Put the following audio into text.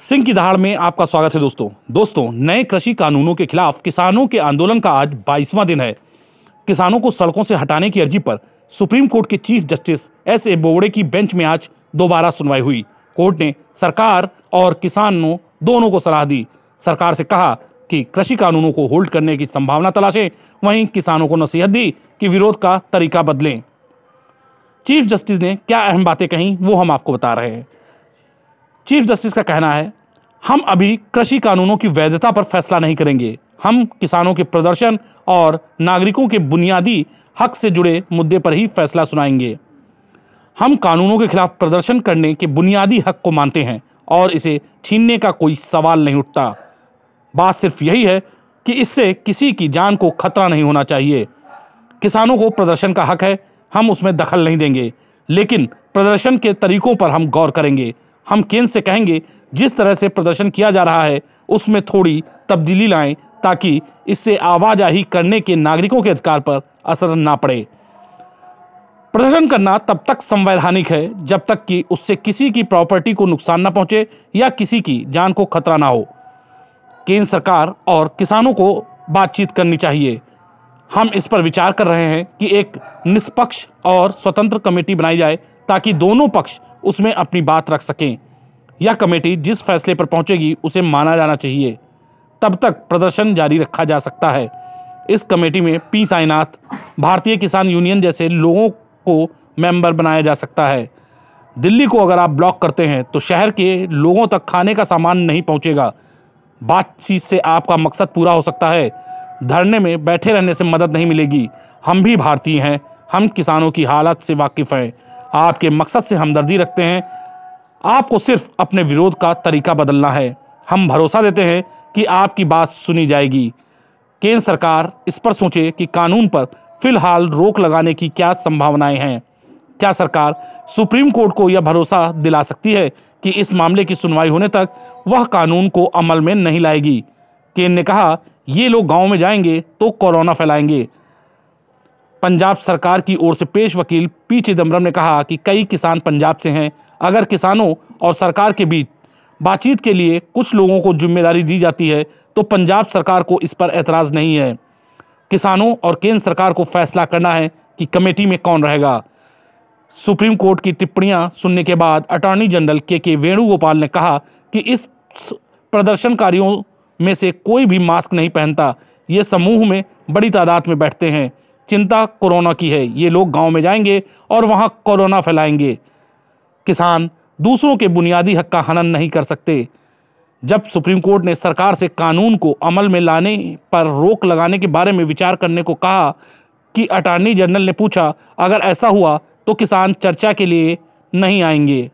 सिंह की दहाड़ में आपका स्वागत है दोस्तों। दोस्तों, नए कृषि कानूनों के खिलाफ किसानों के आंदोलन का आज 22वां दिन है। किसानों को सड़कों से हटाने की अर्जी पर सुप्रीम कोर्ट के chief justice S A Bobde की बेंच में आज दोबारा सुनवाई हुई। कोर्ट ने सरकार और किसानों दोनों को सलाह दी। सरकार से कहा कि कृषि कानूनों को होल्ड करने की संभावना तलाशें। वहीं किसानों को नसीहत दी कि विरोध का तरीका बदलें। चीफ जस्टिस ने क्या अहम बातें कहीं, वो हम आपको बता रहे हैं। चीफ जस्टिस का कहना है, हम अभी कृषि कानूनों की वैधता पर फैसला नहीं करेंगे। हम किसानों के प्रदर्शन और नागरिकों के बुनियादी हक से जुड़े मुद्दे पर ही फैसला सुनाएँगे। हम कानूनों के खिलाफ प्रदर्शन करने के बुनियादी हक को मानते हैं और इसे छीनने का कोई सवाल नहीं उठता। बात सिर्फ़ यही है कि इससे किसी की जान को खतरा नहीं होना चाहिए। किसानों को प्रदर्शन का हक है, हम उसमें दखल नहीं देंगे, लेकिन प्रदर्शन के तरीकों पर हम गौर करेंगे। हम केंद्र से कहेंगे, जिस तरह से प्रदर्शन किया जा रहा है, उसमें थोड़ी तब्दीली लाएँ, ताकि इससे आवाजाही करने के नागरिकों के अधिकार पर असर ना पड़े। प्रदर्शन करना तब तक संवैधानिक है, जब तक कि उससे किसी की प्रॉपर्टी को नुकसान न पहुँचे या किसी की जान को खतरा ना हो। केंद्र सरकार और किसानों को बातचीत करनी चाहिए। हम इस पर विचार कर रहे हैं कि एक निष्पक्ष और स्वतंत्र कमेटी बनाई जाए, ताकि दोनों पक्ष उसमें अपनी बात रख सकें। यह कमेटी जिस फैसले पर पहुंचेगी, उसे माना जाना चाहिए। तब तक प्रदर्शन जारी रखा जा सकता है। इस कमेटी में पी. साईनाथ, भारतीय किसान यूनियन जैसे लोगों को मेंबर बनाया जा सकता है। दिल्ली को अगर आप ब्लॉक करते हैं तो शहर के लोगों तक खाने का सामान नहीं पहुंचेगा। बातचीत से आपका मकसद पूरा हो सकता है। धरने में बैठे रहने से मदद नहीं मिलेगी। हम भी भारतीय हैं। हम किसानों की हालत से वाकिफ़ हैं। आपके मकसद से हमदर्दी रखते हैं। आपको सिर्फ़ अपने विरोध का तरीका बदलना है। हम भरोसा देते हैं कि आपकी बात सुनी जाएगी। केंद्र सरकार इस पर सोचे कि कानून पर फ़िलहाल रोक लगाने की क्या संभावनाएँ हैं। क्या सरकार सुप्रीम कोर्ट को यह भरोसा दिला सकती है कि इस मामले की सुनवाई होने तक वह कानून को अमल में नहीं लाएगी? केंद्र ने कहा, ये लोग गाँव में जाएँगे तो कोरोना फैलाएँगे। पंजाब सरकार की ओर से पेश वकील पी चिदम्बरम ने कहा कि कई किसान पंजाब से हैं। अगर किसानों और सरकार के बीच बातचीत के लिए कुछ लोगों को ज़िम्मेदारी दी जाती है तो पंजाब सरकार को इस पर एतराज़ नहीं है। किसानों और केंद्र सरकार को फैसला करना है कि कमेटी में कौन रहेगा। सुप्रीम कोर्ट की टिप्पणियाँ सुनने के बाद अटॉर्नी जनरल के के वेणुगोपाल ने कहा कि इस प्रदर्शनकारियों में से कोई भी मास्क नहीं पहनता। ये समूह में बड़ी तादाद में बैठते हैं। चिंता कोरोना की है। ये लोग गाँव में जाएँगे और वहाँ कोरोना फैलाएँगे। किसान दूसरों के बुनियादी हक का हनन नहीं कर सकते। जब सुप्रीम कोर्ट ने सरकार से कानून को अमल में लाने पर रोक लगाने के बारे में विचार करने को कहा कि अटॉर्नी जनरल ने पूछा, अगर ऐसा हुआ तो किसान चर्चा के लिए नहीं आएँगे।